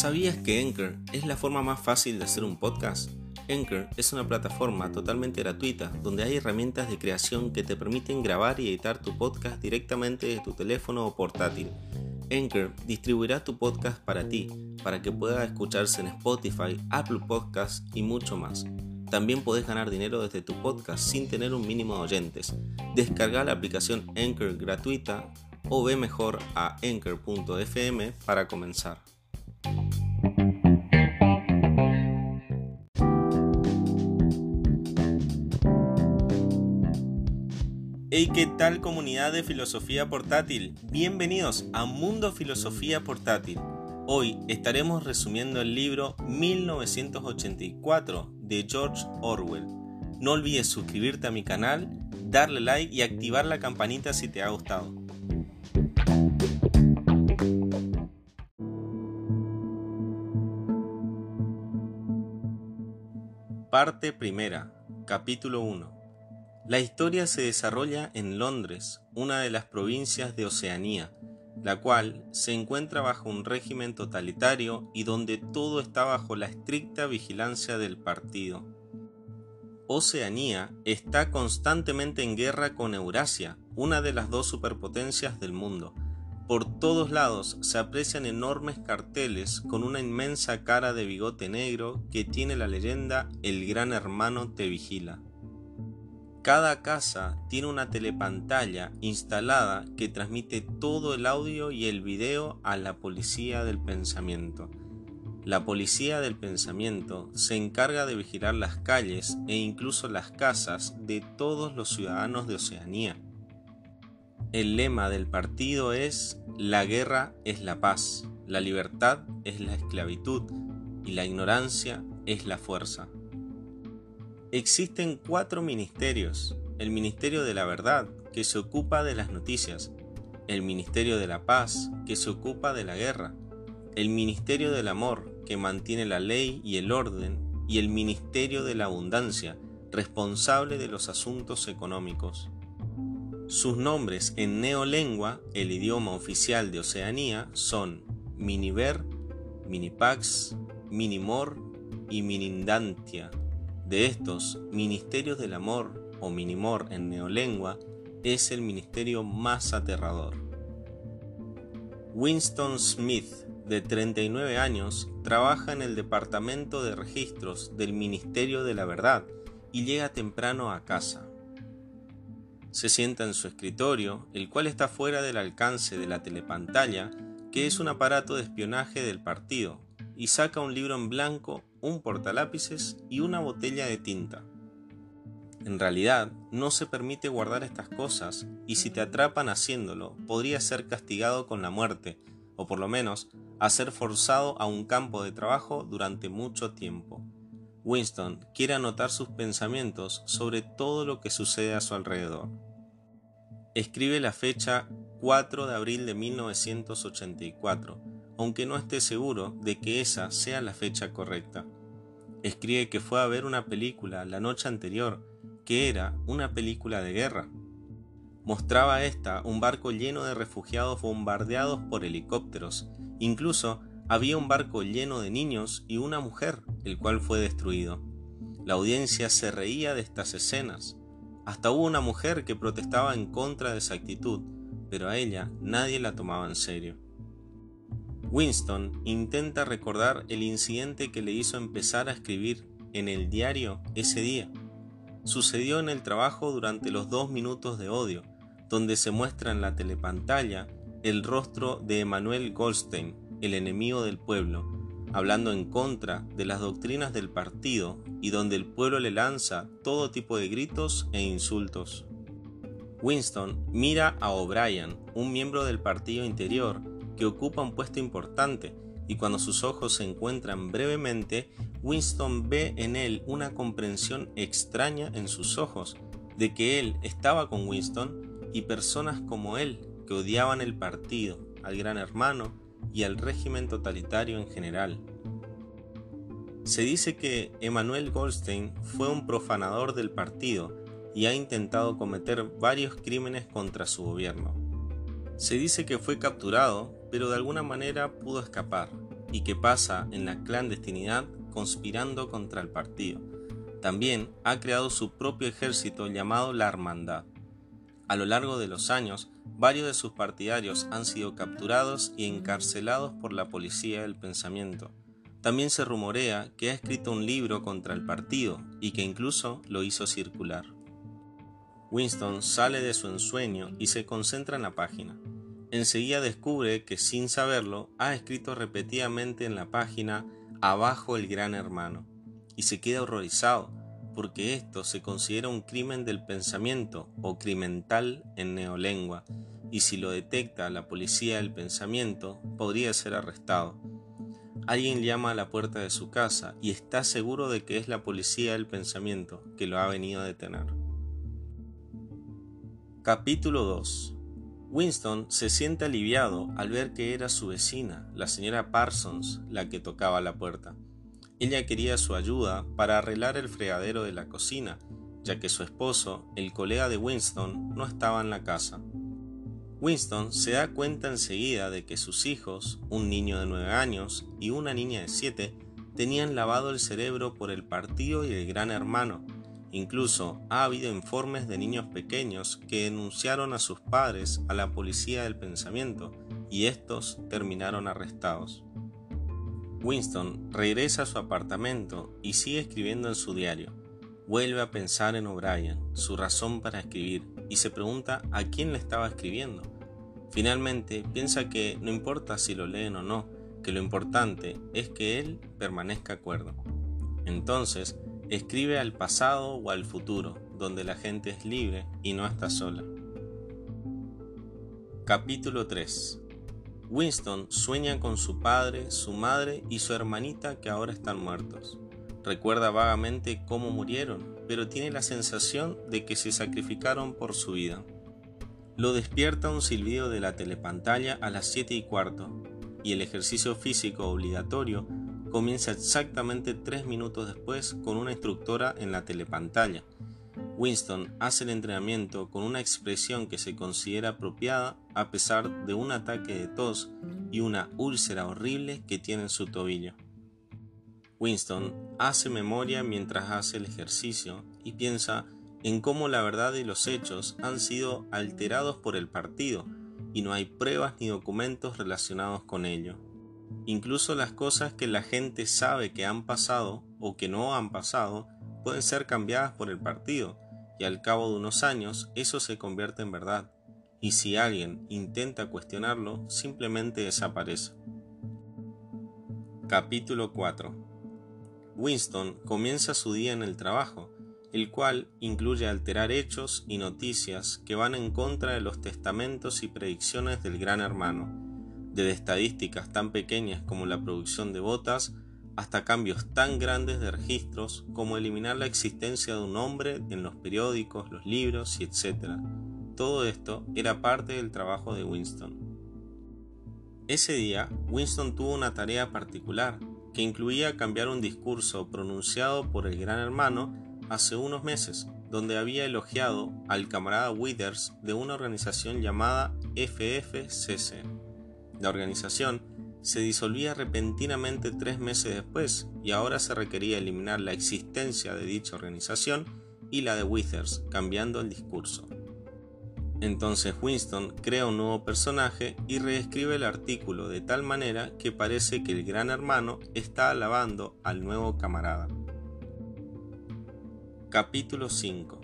¿Sabías que Anchor es la forma más fácil de hacer un podcast? Anchor es una plataforma totalmente gratuita donde hay herramientas de creación que te permiten grabar y editar tu podcast directamente desde tu teléfono o portátil. Anchor distribuirá tu podcast para ti, para que pueda escucharse en Spotify, Apple Podcasts y mucho más. También podés ganar dinero desde tu podcast sin tener un mínimo de oyentes. Descarga la aplicación Anchor gratuita o ve mejor a anchor.fm para comenzar. Hey, ¿qué tal comunidad de filosofía portátil? Bienvenidos a Mundo Filosofía Portátil. Hoy estaremos resumiendo el libro 1984 de George Orwell. No olvides suscribirte a mi canal, darle like y activar la campanita si te ha gustado. Parte primera, capítulo 1. La historia se desarrolla en Londres, una de las provincias de Oceanía, la cual se encuentra bajo un régimen totalitario y donde todo está bajo la estricta vigilancia del partido. Oceanía está constantemente en guerra con Eurasia, una de las dos superpotencias del mundo. Por todos lados se aprecian enormes carteles con una inmensa cara de bigote negro que tiene la leyenda El gran hermano te vigila. Cada casa tiene una telepantalla instalada que transmite todo el audio y el video a la policía del pensamiento. La policía del pensamiento se encarga de vigilar las calles e incluso las casas de todos los ciudadanos de Oceanía. El lema del partido es La guerra es la paz, la libertad es la esclavitud y la ignorancia es la fuerza. Existen cuatro ministerios. El Ministerio de la Verdad, que se ocupa de las noticias. El Ministerio de la Paz, que se ocupa de la guerra. El Ministerio del Amor, que mantiene la ley y el orden. Y el Ministerio de la Abundancia, responsable de los asuntos económicos. Sus nombres en neolengua, el idioma oficial de Oceanía, son Miniver, Minipax, Minimor y Minindantia. De estos, Ministerios del Amor o Minimor en neolengua es el ministerio más aterrador. Winston Smith, de 39 años, trabaja en el Departamento de Registros del Ministerio de la Verdad y llega temprano a casa. Se sienta en su escritorio, el cual está fuera del alcance de la telepantalla, que es un aparato de espionaje del partido, y saca un libro en blanco un portalápices y una botella de tinta. En realidad, no se permite guardar estas cosas y si te atrapan haciéndolo, podría ser castigado con la muerte, o por lo menos a ser forzado a un campo de trabajo durante mucho tiempo. Winston quiere anotar sus pensamientos sobre todo lo que sucede a su alrededor. Escribe la fecha 4 de abril de 1984, aunque no esté seguro de que esa sea la fecha correcta. Escribe que fue a ver una película la noche anterior, que era una película de guerra. Mostraba esta un barco lleno de refugiados bombardeados por helicópteros. Incluso había un barco lleno de niños y una mujer, el cual fue destruido. La audiencia se reía de estas escenas. Hasta hubo una mujer que protestaba en contra de esa actitud, pero a ella nadie la tomaba en serio. Winston intenta recordar el incidente que le hizo empezar a escribir en el diario ese día. Sucedió en el trabajo durante los dos minutos de odio, donde se muestra en la telepantalla el rostro de Emanuel Goldstein, el enemigo del pueblo, hablando en contra de las doctrinas del partido y donde el pueblo le lanza todo tipo de gritos e insultos. Winston mira a O'Brien, un miembro del partido interior, que ocupa un puesto importante, y cuando sus ojos se encuentran brevemente, Winston ve en él una comprensión extraña en sus ojos de que él estaba con Winston y personas como él que odiaban el partido, al gran hermano y al régimen totalitario en general. Se dice que Emanuel Goldstein fue un profanador del partido y ha intentado cometer varios crímenes contra su gobierno. Se dice que fue capturado, pero de alguna manera pudo escapar, y que pasa en la clandestinidad conspirando contra el partido. También ha creado su propio ejército llamado la Hermandad. A lo largo de los años, varios de sus partidarios han sido capturados y encarcelados por la policía del pensamiento. También se rumorea que ha escrito un libro contra el partido y que incluso lo hizo circular. Winston sale de su ensueño y se concentra en la página. Enseguida descubre que sin saberlo ha escrito repetidamente en la página abajo el gran hermano y se queda horrorizado porque esto se considera un crimen del pensamiento o crimental en neolengua y si lo detecta la policía del pensamiento podría ser arrestado. Alguien llama a la puerta de su casa y está seguro de que es la policía del pensamiento que lo ha venido a detener. Capítulo 2 Winston se siente aliviado al ver que era su vecina, la señora Parsons, la que tocaba la puerta. Ella quería su ayuda para arreglar el fregadero de la cocina, ya que su esposo, el colega de Winston, no estaba en la casa. Winston se da cuenta enseguida de que sus hijos, un niño de nueve años y una niña de siete, tenían lavado el cerebro por el partido y el gran hermano, Incluso ha habido informes de niños pequeños que denunciaron a sus padres a la policía del pensamiento y estos terminaron arrestados. Winston regresa a su apartamento y sigue escribiendo en su diario. Vuelve a pensar en O'Brien, su razón para escribir, y se pregunta a quién le estaba escribiendo. Finalmente piensa que no importa si lo leen o no, que lo importante es que él permanezca acuerdo. Entonces, Escribe al pasado o al futuro, donde la gente es libre y no está sola. Capítulo 3 Winston sueña con su padre, su madre y su hermanita que ahora están muertos. Recuerda vagamente cómo murieron, pero tiene la sensación de que se sacrificaron por su vida. Lo despierta un silbido de la telepantalla a las 7 y cuarto, y el ejercicio físico obligatorio comienza exactamente tres minutos después con una instructora en la telepantalla. Winston hace el entrenamiento con una expresión que se considera apropiada a pesar de un ataque de tos y una úlcera horrible que tiene en su tobillo. Winston hace memoria mientras hace el ejercicio y piensa en cómo la verdad y los hechos han sido alterados por el partido y no hay pruebas ni documentos relacionados con ello. Incluso las cosas que la gente sabe que han pasado o que no han pasado pueden ser cambiadas por el partido y al cabo de unos años eso se convierte en verdad. Y si alguien intenta cuestionarlo, simplemente desaparece. Capítulo 4 Winston comienza su día en el trabajo, el cual incluye alterar hechos y noticias que van en contra de los testamentos y predicciones del gran hermano desde estadísticas tan pequeñas como la producción de botas hasta cambios tan grandes de registros como eliminar la existencia de un hombre en los periódicos, los libros y etc. Todo esto era parte del trabajo de Winston. Ese día, Winston tuvo una tarea particular, que incluía cambiar un discurso pronunciado por el gran hermano hace unos meses, donde había elogiado al camarada Withers de una organización llamada FFCC. La organización se disolvía repentinamente tres meses después y ahora se requería eliminar la existencia de dicha organización y la de Withers, cambiando el discurso. Entonces Winston crea un nuevo personaje y reescribe el artículo de tal manera que parece que el gran hermano está alabando al nuevo camarada. Capítulo 5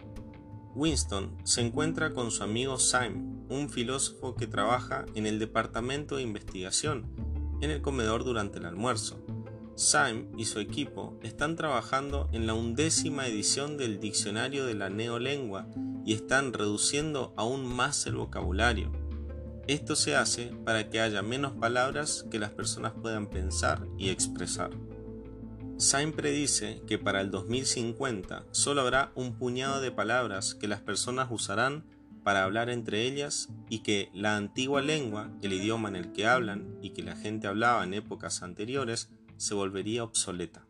Winston se encuentra con su amigo Syme, un filósofo que trabaja en el departamento de investigación, en el comedor durante el almuerzo. Syme y su equipo están trabajando en la undécima edición del diccionario de la neolengua y están reduciendo aún más el vocabulario. Esto se hace para que haya menos palabras que las personas puedan pensar y expresar. Sain predice que para el 2050 solo habrá un puñado de palabras que las personas usarán para hablar entre ellas y que la antigua lengua, el idioma en el que hablan y que la gente hablaba en épocas anteriores, se volvería obsoleta.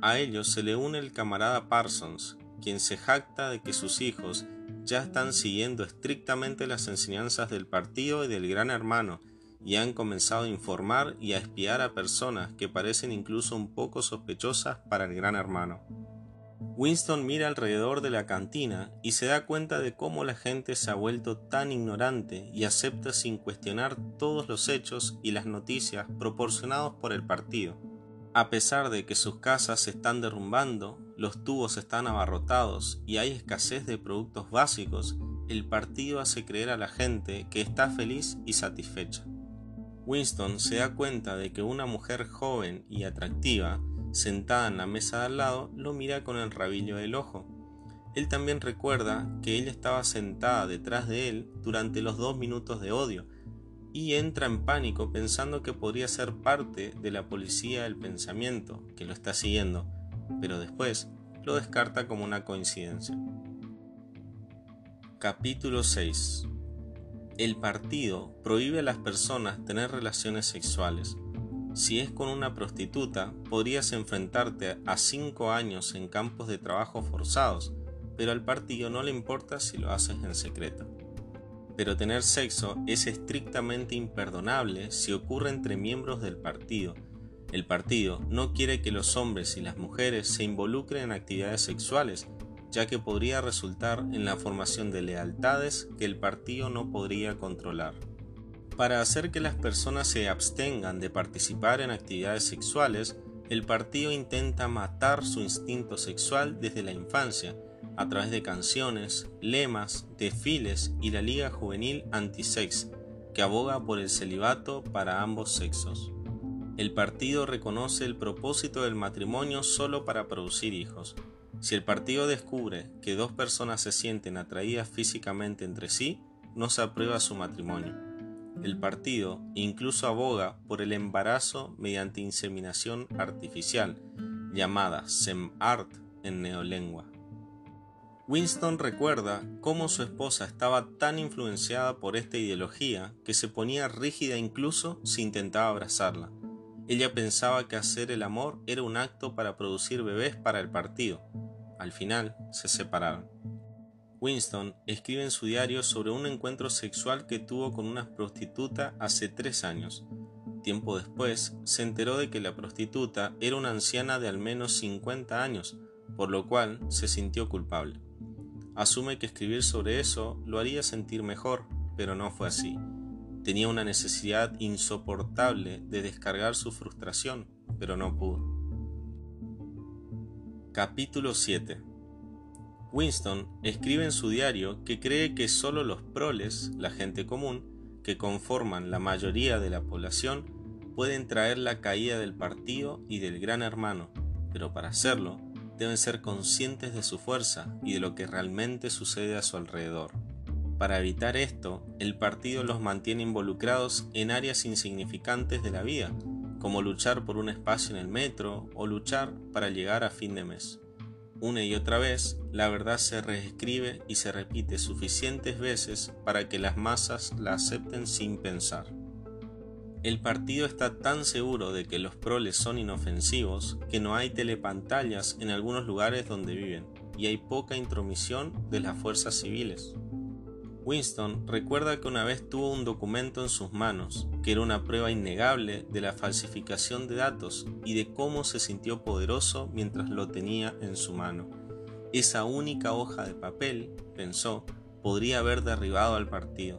A ellos se le une el camarada Parsons, quien se jacta de que sus hijos ya están siguiendo estrictamente las enseñanzas del partido y del gran hermano y han comenzado a informar y a espiar a personas que parecen incluso un poco sospechosas para el gran hermano. Winston mira alrededor de la cantina y se da cuenta de cómo la gente se ha vuelto tan ignorante y acepta sin cuestionar todos los hechos y las noticias proporcionados por el partido. A pesar de que sus casas se están derrumbando, los tubos están abarrotados y hay escasez de productos básicos, el partido hace creer a la gente que está feliz y satisfecha. Winston se da cuenta de que una mujer joven y atractiva, sentada en la mesa de al lado, lo mira con el rabillo del ojo. Él también recuerda que ella estaba sentada detrás de él durante los dos minutos de odio, y entra en pánico pensando que podría ser parte de la policía del pensamiento que lo está siguiendo, pero después lo descarta como una coincidencia. Capítulo 6 El partido prohíbe a las personas tener relaciones sexuales. Si es con una prostituta, podrías enfrentarte a 5 años en campos de trabajo forzados, pero al partido no le importa si lo haces en secreto pero tener sexo es estrictamente imperdonable si ocurre entre miembros del partido. El partido no quiere que los hombres y las mujeres se involucren en actividades sexuales, ya que podría resultar en la formación de lealtades que el partido no podría controlar. Para hacer que las personas se abstengan de participar en actividades sexuales, el partido intenta matar su instinto sexual desde la infancia, a través de canciones, lemas, desfiles y la Liga Juvenil Antisex, que aboga por el celibato para ambos sexos. El partido reconoce el propósito del matrimonio solo para producir hijos. Si el partido descubre que dos personas se sienten atraídas físicamente entre sí, no se aprueba su matrimonio. El partido incluso aboga por el embarazo mediante inseminación artificial, llamada SEMART en neolengua. Winston recuerda cómo su esposa estaba tan influenciada por esta ideología que se ponía rígida incluso si intentaba abrazarla. Ella pensaba que hacer el amor era un acto para producir bebés para el partido. Al final se separaron. Winston escribe en su diario sobre un encuentro sexual que tuvo con una prostituta hace tres años. Tiempo después, se enteró de que la prostituta era una anciana de al menos 50 años, por lo cual se sintió culpable. Asume que escribir sobre eso lo haría sentir mejor, pero no fue así. Tenía una necesidad insoportable de descargar su frustración, pero no pudo. Capítulo 7 Winston escribe en su diario que cree que solo los proles, la gente común, que conforman la mayoría de la población, pueden traer la caída del partido y del gran hermano, pero para hacerlo deben ser conscientes de su fuerza y de lo que realmente sucede a su alrededor. Para evitar esto, el partido los mantiene involucrados en áreas insignificantes de la vida, como luchar por un espacio en el metro o luchar para llegar a fin de mes. Una y otra vez, la verdad se reescribe y se repite suficientes veces para que las masas la acepten sin pensar. El partido está tan seguro de que los proles son inofensivos que no hay telepantallas en algunos lugares donde viven y hay poca intromisión de las fuerzas civiles. Winston recuerda que una vez tuvo un documento en sus manos, que era una prueba innegable de la falsificación de datos y de cómo se sintió poderoso mientras lo tenía en su mano. Esa única hoja de papel, pensó, podría haber derribado al partido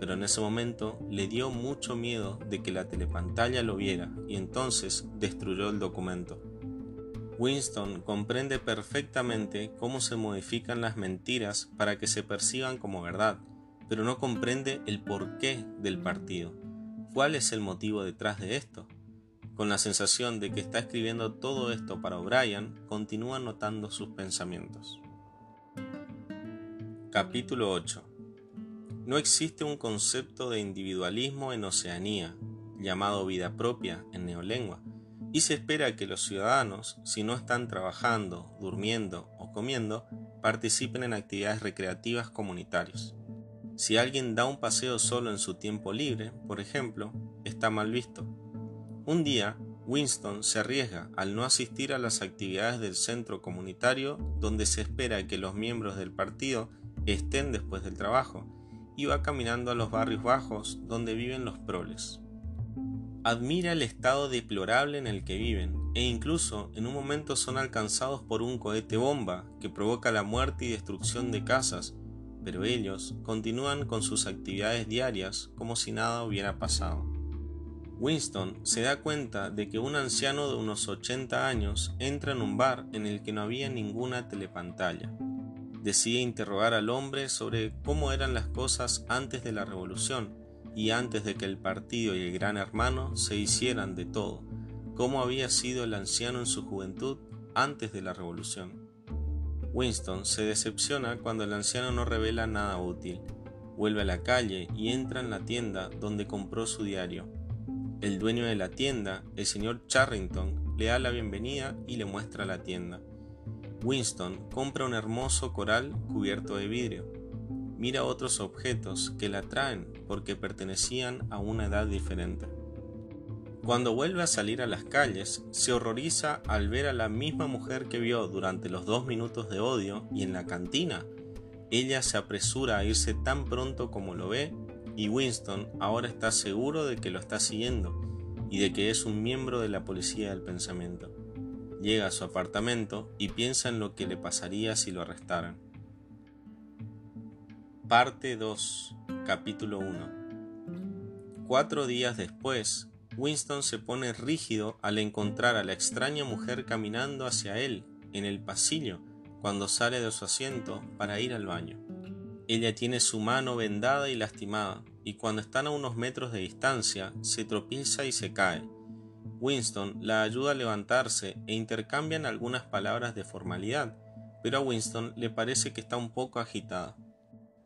pero en ese momento le dio mucho miedo de que la telepantalla lo viera y entonces destruyó el documento. Winston comprende perfectamente cómo se modifican las mentiras para que se perciban como verdad, pero no comprende el porqué del partido. ¿Cuál es el motivo detrás de esto? Con la sensación de que está escribiendo todo esto para O'Brien, continúa notando sus pensamientos. Capítulo 8 no existe un concepto de individualismo en Oceanía, llamado vida propia en neolengua, y se espera que los ciudadanos, si no están trabajando, durmiendo o comiendo, participen en actividades recreativas comunitarias. Si alguien da un paseo solo en su tiempo libre, por ejemplo, está mal visto. Un día, Winston se arriesga al no asistir a las actividades del centro comunitario donde se espera que los miembros del partido estén después del trabajo, y va caminando a los barrios bajos donde viven los proles. Admira el estado deplorable en el que viven, e incluso en un momento son alcanzados por un cohete bomba que provoca la muerte y destrucción de casas, pero ellos continúan con sus actividades diarias como si nada hubiera pasado. Winston se da cuenta de que un anciano de unos 80 años entra en un bar en el que no había ninguna telepantalla. Decide interrogar al hombre sobre cómo eran las cosas antes de la revolución y antes de que el partido y el gran hermano se hicieran de todo, cómo había sido el anciano en su juventud antes de la revolución. Winston se decepciona cuando el anciano no revela nada útil. Vuelve a la calle y entra en la tienda donde compró su diario el dueño de la tienda, el señor Charrington, le da la bienvenida y le muestra la tienda. Winston compra un hermoso coral cubierto de vidrio. Mira otros objetos que la atraen porque pertenecían a una edad diferente. Cuando vuelve a salir a las calles, se horroriza al ver a la misma mujer que vio durante los dos minutos de odio y en la cantina. Ella se apresura a irse tan pronto como lo ve y Winston ahora está seguro de que lo está siguiendo y de que es un miembro de la policía del pensamiento. Llega a su apartamento y piensa en lo que le pasaría si lo arrestaran. Parte 2, capítulo 1. Cuatro días después, Winston se pone rígido al encontrar a la extraña mujer caminando hacia él en el pasillo cuando sale de su asiento para ir al baño. Ella tiene su mano vendada y lastimada, y cuando están a unos metros de distancia, se tropieza y se cae. Winston la ayuda a levantarse e intercambian algunas palabras de formalidad, pero a Winston le parece que está un poco agitada.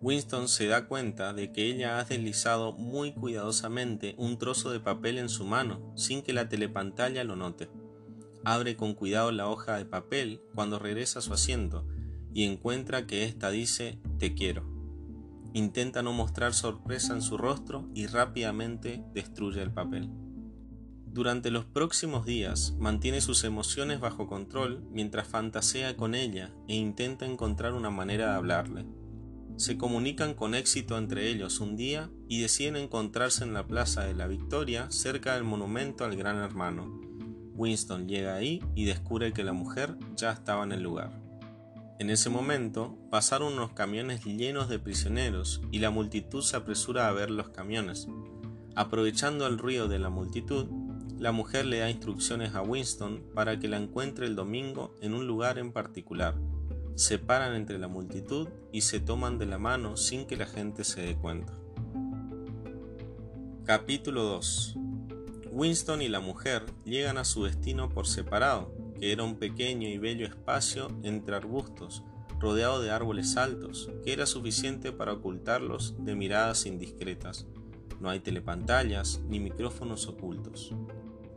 Winston se da cuenta de que ella ha deslizado muy cuidadosamente un trozo de papel en su mano sin que la telepantalla lo note. Abre con cuidado la hoja de papel cuando regresa a su asiento y encuentra que ésta dice Te quiero. Intenta no mostrar sorpresa en su rostro y rápidamente destruye el papel. Durante los próximos días mantiene sus emociones bajo control mientras fantasea con ella e intenta encontrar una manera de hablarle. Se comunican con éxito entre ellos un día y deciden encontrarse en la Plaza de la Victoria cerca del monumento al Gran Hermano. Winston llega ahí y descubre que la mujer ya estaba en el lugar. En ese momento pasaron unos camiones llenos de prisioneros y la multitud se apresura a ver los camiones. Aprovechando el ruido de la multitud, la mujer le da instrucciones a Winston para que la encuentre el domingo en un lugar en particular. Se paran entre la multitud y se toman de la mano sin que la gente se dé cuenta. Capítulo 2 Winston y la mujer llegan a su destino por separado que era un pequeño y bello espacio entre arbustos, rodeado de árboles altos, que era suficiente para ocultarlos de miradas indiscretas. No hay telepantallas ni micrófonos ocultos.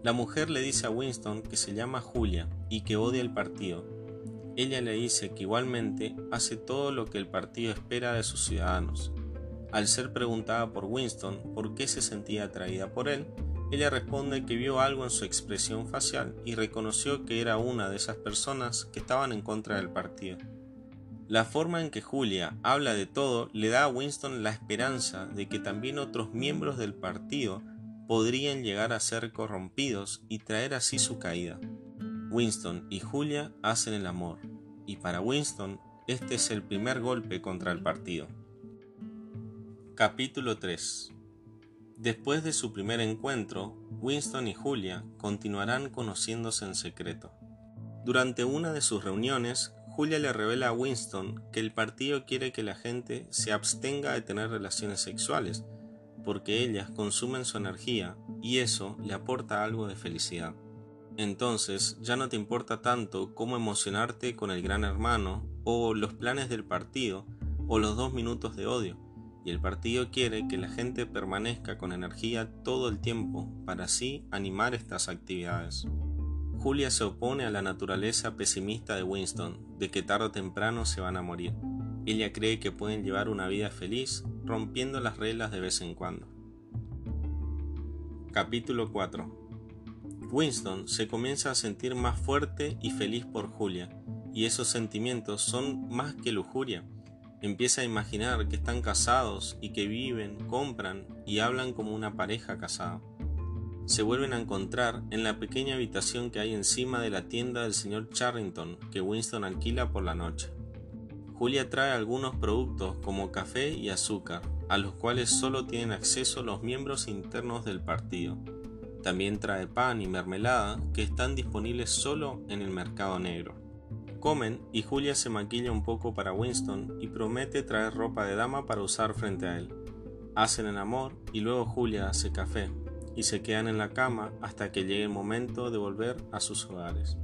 La mujer le dice a Winston que se llama Julia y que odia el partido. Ella le dice que igualmente hace todo lo que el partido espera de sus ciudadanos. Al ser preguntada por Winston por qué se sentía atraída por él, ella responde que vio algo en su expresión facial y reconoció que era una de esas personas que estaban en contra del partido. La forma en que Julia habla de todo le da a Winston la esperanza de que también otros miembros del partido podrían llegar a ser corrompidos y traer así su caída. Winston y Julia hacen el amor, y para Winston este es el primer golpe contra el partido. Capítulo 3 Después de su primer encuentro, Winston y Julia continuarán conociéndose en secreto. Durante una de sus reuniones, Julia le revela a Winston que el partido quiere que la gente se abstenga de tener relaciones sexuales, porque ellas consumen su energía y eso le aporta algo de felicidad. Entonces ya no te importa tanto cómo emocionarte con el gran hermano, o los planes del partido, o los dos minutos de odio y el partido quiere que la gente permanezca con energía todo el tiempo para así animar estas actividades. Julia se opone a la naturaleza pesimista de Winston, de que tarde o temprano se van a morir. Ella cree que pueden llevar una vida feliz, rompiendo las reglas de vez en cuando. Capítulo 4 Winston se comienza a sentir más fuerte y feliz por Julia, y esos sentimientos son más que lujuria, Empieza a imaginar que están casados y que viven, compran y hablan como una pareja casada. Se vuelven a encontrar en la pequeña habitación que hay encima de la tienda del señor Charrington que Winston alquila por la noche. Julia trae algunos productos como café y azúcar, a los cuales solo tienen acceso los miembros internos del partido. También trae pan y mermelada que están disponibles solo en el mercado negro. Comen y Julia se maquilla un poco para Winston y promete traer ropa de dama para usar frente a él. Hacen el amor y luego Julia hace café y se quedan en la cama hasta que llegue el momento de volver a sus hogares.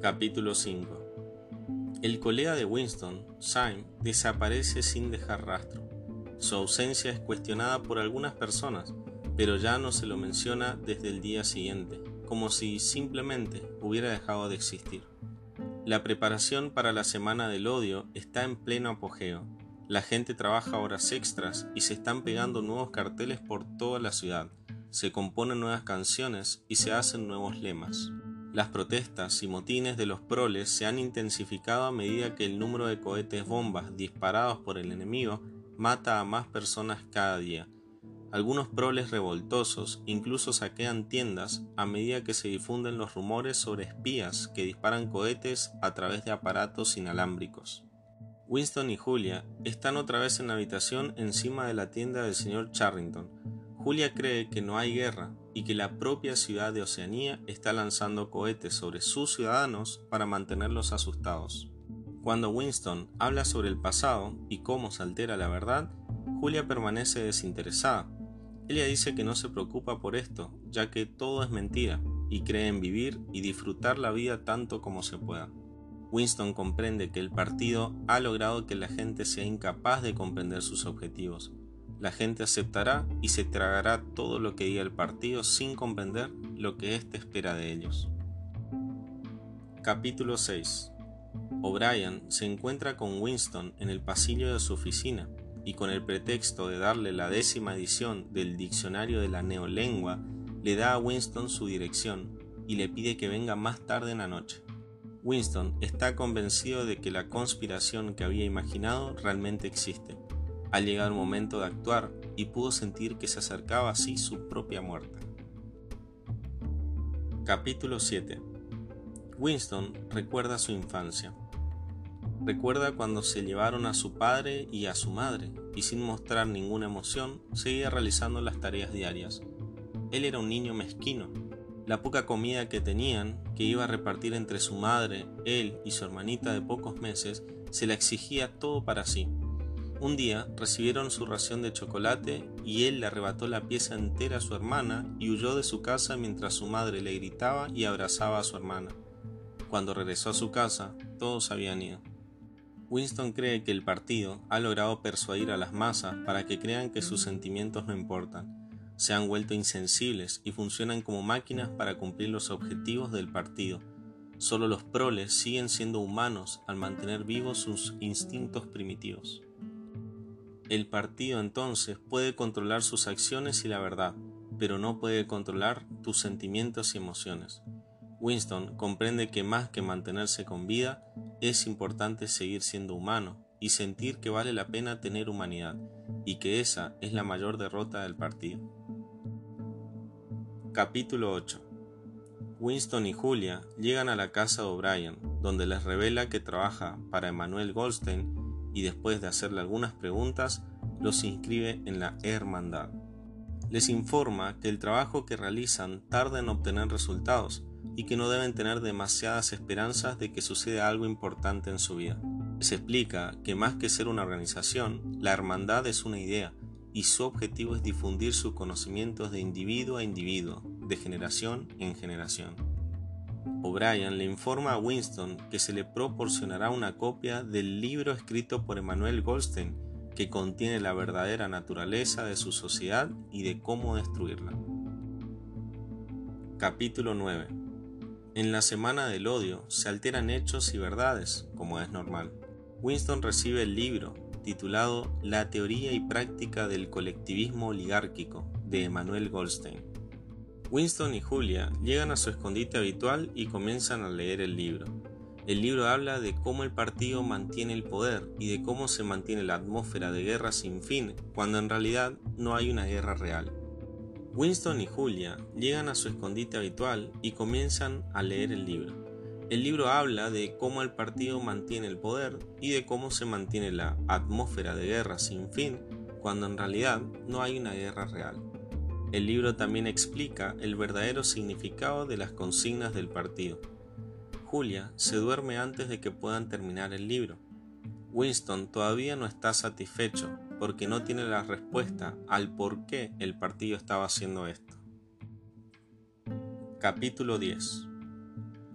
Capítulo 5 El colega de Winston, Syme, desaparece sin dejar rastro. Su ausencia es cuestionada por algunas personas, pero ya no se lo menciona desde el día siguiente, como si simplemente hubiera dejado de existir. La preparación para la Semana del Odio está en pleno apogeo. La gente trabaja horas extras y se están pegando nuevos carteles por toda la ciudad. Se componen nuevas canciones y se hacen nuevos lemas. Las protestas y motines de los proles se han intensificado a medida que el número de cohetes bombas disparados por el enemigo mata a más personas cada día algunos proles revoltosos incluso saquean tiendas a medida que se difunden los rumores sobre espías que disparan cohetes a través de aparatos inalámbricos. Winston y Julia están otra vez en la habitación encima de la tienda del señor Charrington. Julia cree que no hay guerra y que la propia ciudad de Oceanía está lanzando cohetes sobre sus ciudadanos para mantenerlos asustados. Cuando Winston habla sobre el pasado y cómo se altera la verdad, Julia permanece desinteresada ella dice que no se preocupa por esto, ya que todo es mentira, y cree en vivir y disfrutar la vida tanto como se pueda. Winston comprende que el partido ha logrado que la gente sea incapaz de comprender sus objetivos. La gente aceptará y se tragará todo lo que diga el partido sin comprender lo que éste espera de ellos. Capítulo 6 O'Brien se encuentra con Winston en el pasillo de su oficina y con el pretexto de darle la décima edición del diccionario de la neolengua, le da a Winston su dirección y le pide que venga más tarde en la noche. Winston está convencido de que la conspiración que había imaginado realmente existe. Ha llegado el momento de actuar y pudo sentir que se acercaba así su propia muerte. Capítulo 7 Winston recuerda su infancia. Recuerda cuando se llevaron a su padre y a su madre, y sin mostrar ninguna emoción, seguía realizando las tareas diarias. Él era un niño mezquino. La poca comida que tenían, que iba a repartir entre su madre, él y su hermanita de pocos meses, se la exigía todo para sí. Un día recibieron su ración de chocolate y él le arrebató la pieza entera a su hermana y huyó de su casa mientras su madre le gritaba y abrazaba a su hermana. Cuando regresó a su casa, todos habían ido. Winston cree que el partido ha logrado persuadir a las masas para que crean que sus sentimientos no importan. Se han vuelto insensibles y funcionan como máquinas para cumplir los objetivos del partido. Solo los proles siguen siendo humanos al mantener vivos sus instintos primitivos. El partido entonces puede controlar sus acciones y la verdad, pero no puede controlar tus sentimientos y emociones. Winston comprende que más que mantenerse con vida, es importante seguir siendo humano y sentir que vale la pena tener humanidad, y que esa es la mayor derrota del partido. Capítulo 8 Winston y Julia llegan a la casa de O'Brien, donde les revela que trabaja para Emanuel Goldstein y después de hacerle algunas preguntas, los inscribe en la Hermandad. Les informa que el trabajo que realizan tarda en obtener resultados, y que no deben tener demasiadas esperanzas de que suceda algo importante en su vida. Se explica que más que ser una organización, la hermandad es una idea y su objetivo es difundir sus conocimientos de individuo a individuo, de generación en generación. O'Brien le informa a Winston que se le proporcionará una copia del libro escrito por Emanuel Goldstein que contiene la verdadera naturaleza de su sociedad y de cómo destruirla. Capítulo 9 en la Semana del Odio se alteran hechos y verdades, como es normal. Winston recibe el libro, titulado La teoría y práctica del colectivismo oligárquico, de Emanuel Goldstein. Winston y Julia llegan a su escondite habitual y comienzan a leer el libro. El libro habla de cómo el partido mantiene el poder y de cómo se mantiene la atmósfera de guerra sin fin cuando en realidad no hay una guerra real. Winston y Julia llegan a su escondite habitual y comienzan a leer el libro. El libro habla de cómo el partido mantiene el poder y de cómo se mantiene la atmósfera de guerra sin fin cuando en realidad no hay una guerra real. El libro también explica el verdadero significado de las consignas del partido. Julia se duerme antes de que puedan terminar el libro. Winston todavía no está satisfecho porque no tiene la respuesta al por qué el partido estaba haciendo esto. Capítulo 10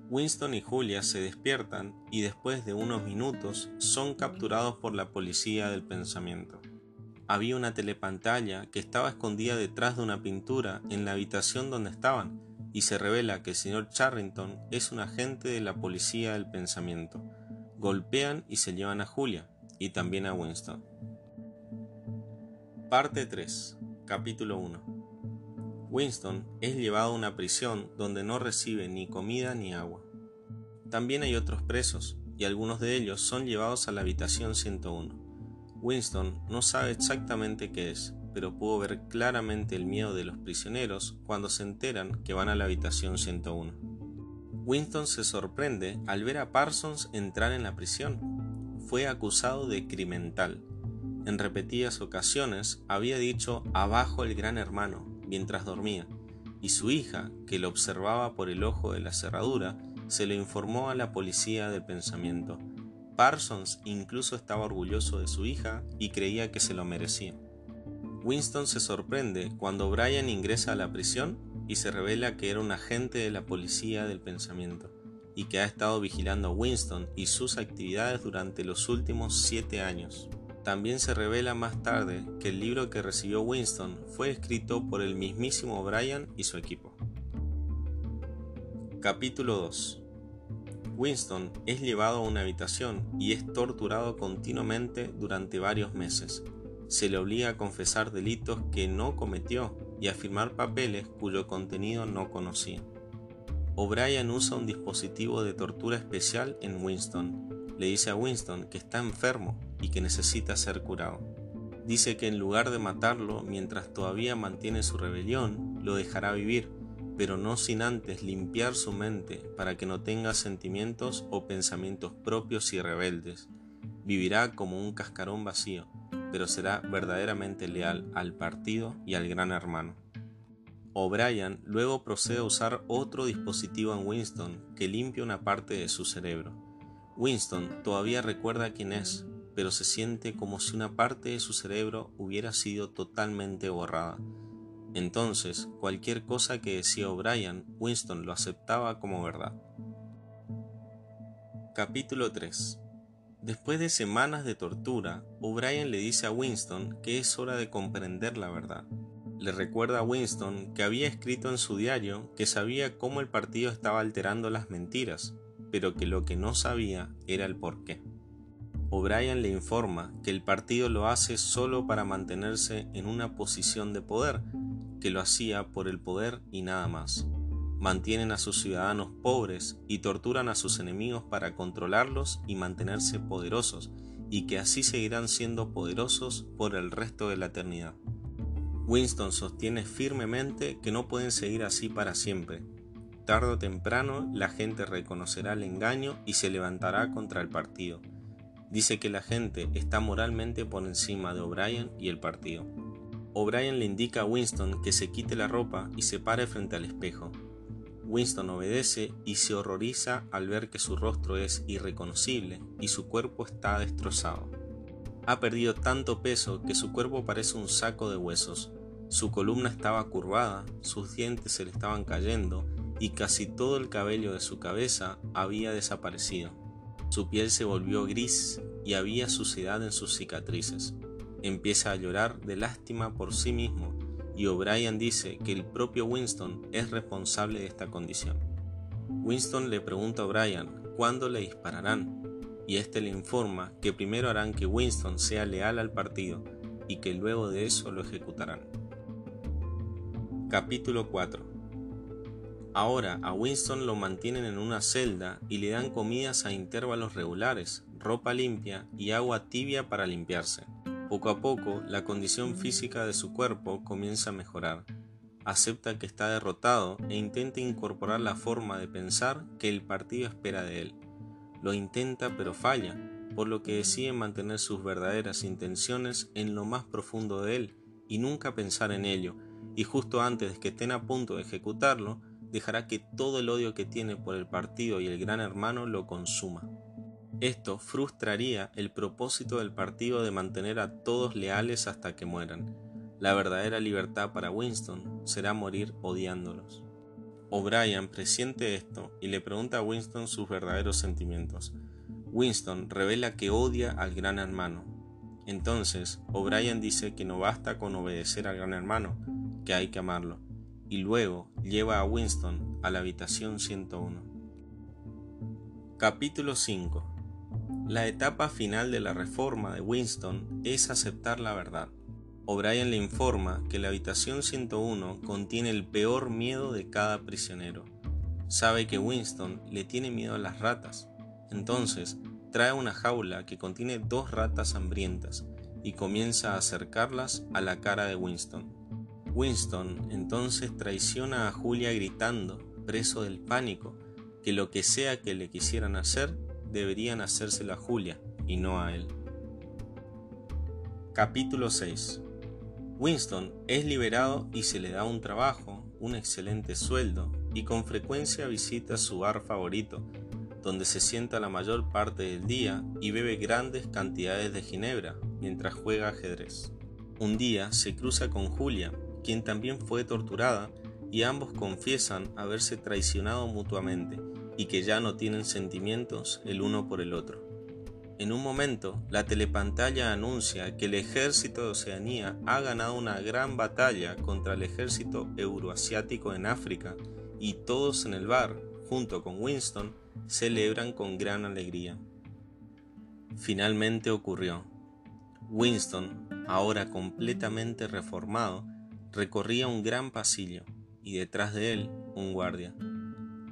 Winston y Julia se despiertan y después de unos minutos son capturados por la policía del pensamiento. Había una telepantalla que estaba escondida detrás de una pintura en la habitación donde estaban y se revela que el señor Charrington es un agente de la policía del pensamiento. Golpean y se llevan a Julia y también a Winston. Parte 3. Capítulo 1. Winston es llevado a una prisión donde no recibe ni comida ni agua. También hay otros presos, y algunos de ellos son llevados a la habitación 101. Winston no sabe exactamente qué es, pero pudo ver claramente el miedo de los prisioneros cuando se enteran que van a la habitación 101. Winston se sorprende al ver a Parsons entrar en la prisión. Fue acusado de criminal. En repetidas ocasiones había dicho abajo el gran hermano mientras dormía, y su hija, que lo observaba por el ojo de la cerradura, se lo informó a la policía del pensamiento. Parsons incluso estaba orgulloso de su hija y creía que se lo merecía. Winston se sorprende cuando Brian ingresa a la prisión y se revela que era un agente de la policía del pensamiento y que ha estado vigilando a Winston y sus actividades durante los últimos siete años. También se revela más tarde que el libro que recibió Winston fue escrito por el mismísimo Brian y su equipo. Capítulo 2 Winston es llevado a una habitación y es torturado continuamente durante varios meses, se le obliga a confesar delitos que no cometió y a firmar papeles cuyo contenido no conocía. O'Brien usa un dispositivo de tortura especial en Winston. Le dice a Winston que está enfermo y que necesita ser curado. Dice que en lugar de matarlo mientras todavía mantiene su rebelión, lo dejará vivir, pero no sin antes limpiar su mente para que no tenga sentimientos o pensamientos propios y rebeldes. Vivirá como un cascarón vacío, pero será verdaderamente leal al partido y al gran hermano. O'Brien luego procede a usar otro dispositivo en Winston que limpia una parte de su cerebro. Winston todavía recuerda quién es, pero se siente como si una parte de su cerebro hubiera sido totalmente borrada. Entonces, cualquier cosa que decía O'Brien, Winston lo aceptaba como verdad. Capítulo 3 Después de semanas de tortura, O'Brien le dice a Winston que es hora de comprender la verdad. Le recuerda a Winston que había escrito en su diario que sabía cómo el partido estaba alterando las mentiras, pero que lo que no sabía era el por qué. O'Brien le informa que el partido lo hace solo para mantenerse en una posición de poder, que lo hacía por el poder y nada más mantienen a sus ciudadanos pobres y torturan a sus enemigos para controlarlos y mantenerse poderosos, y que así seguirán siendo poderosos por el resto de la eternidad. Winston sostiene firmemente que no pueden seguir así para siempre. Tarde o temprano la gente reconocerá el engaño y se levantará contra el partido. Dice que la gente está moralmente por encima de O'Brien y el partido. O'Brien le indica a Winston que se quite la ropa y se pare frente al espejo. Winston obedece y se horroriza al ver que su rostro es irreconocible y su cuerpo está destrozado. Ha perdido tanto peso que su cuerpo parece un saco de huesos. Su columna estaba curvada, sus dientes se le estaban cayendo y casi todo el cabello de su cabeza había desaparecido. Su piel se volvió gris y había suciedad en sus cicatrices. Empieza a llorar de lástima por sí mismo y O'Brien dice que el propio Winston es responsable de esta condición. Winston le pregunta a O'Brien cuándo le dispararán y éste le informa que primero harán que Winston sea leal al partido y que luego de eso lo ejecutarán. Capítulo 4 Ahora a Winston lo mantienen en una celda y le dan comidas a intervalos regulares, ropa limpia y agua tibia para limpiarse. Poco a poco, la condición física de su cuerpo comienza a mejorar. Acepta que está derrotado e intenta incorporar la forma de pensar que el partido espera de él. Lo intenta pero falla, por lo que decide mantener sus verdaderas intenciones en lo más profundo de él y nunca pensar en ello, y justo antes de que estén a punto de ejecutarlo, dejará que todo el odio que tiene por el partido y el gran hermano lo consuma. Esto frustraría el propósito del partido de mantener a todos leales hasta que mueran. La verdadera libertad para Winston será morir odiándolos. O'Brien presiente esto y le pregunta a Winston sus verdaderos sentimientos. Winston revela que odia al gran hermano. Entonces, O'Brien dice que no basta con obedecer al gran hermano, que hay que amarlo y luego lleva a Winston a la habitación 101. Capítulo 5 La etapa final de la reforma de Winston es aceptar la verdad. O'Brien le informa que la habitación 101 contiene el peor miedo de cada prisionero. Sabe que Winston le tiene miedo a las ratas, entonces trae una jaula que contiene dos ratas hambrientas y comienza a acercarlas a la cara de Winston. Winston entonces traiciona a Julia gritando, preso del pánico, que lo que sea que le quisieran hacer, deberían hacérselo a Julia y no a él. Capítulo 6 Winston es liberado y se le da un trabajo, un excelente sueldo y con frecuencia visita su bar favorito, donde se sienta la mayor parte del día y bebe grandes cantidades de ginebra mientras juega ajedrez. Un día se cruza con Julia, quien también fue torturada, y ambos confiesan haberse traicionado mutuamente y que ya no tienen sentimientos el uno por el otro. En un momento, la telepantalla anuncia que el ejército de Oceanía ha ganado una gran batalla contra el ejército euroasiático en África y todos en el bar, junto con Winston, celebran con gran alegría. Finalmente ocurrió. Winston, ahora completamente reformado, recorría un gran pasillo y detrás de él un guardia.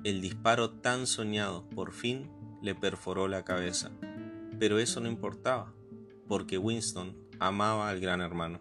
El disparo tan soñado por fin le perforó la cabeza, pero eso no importaba, porque Winston amaba al gran hermano.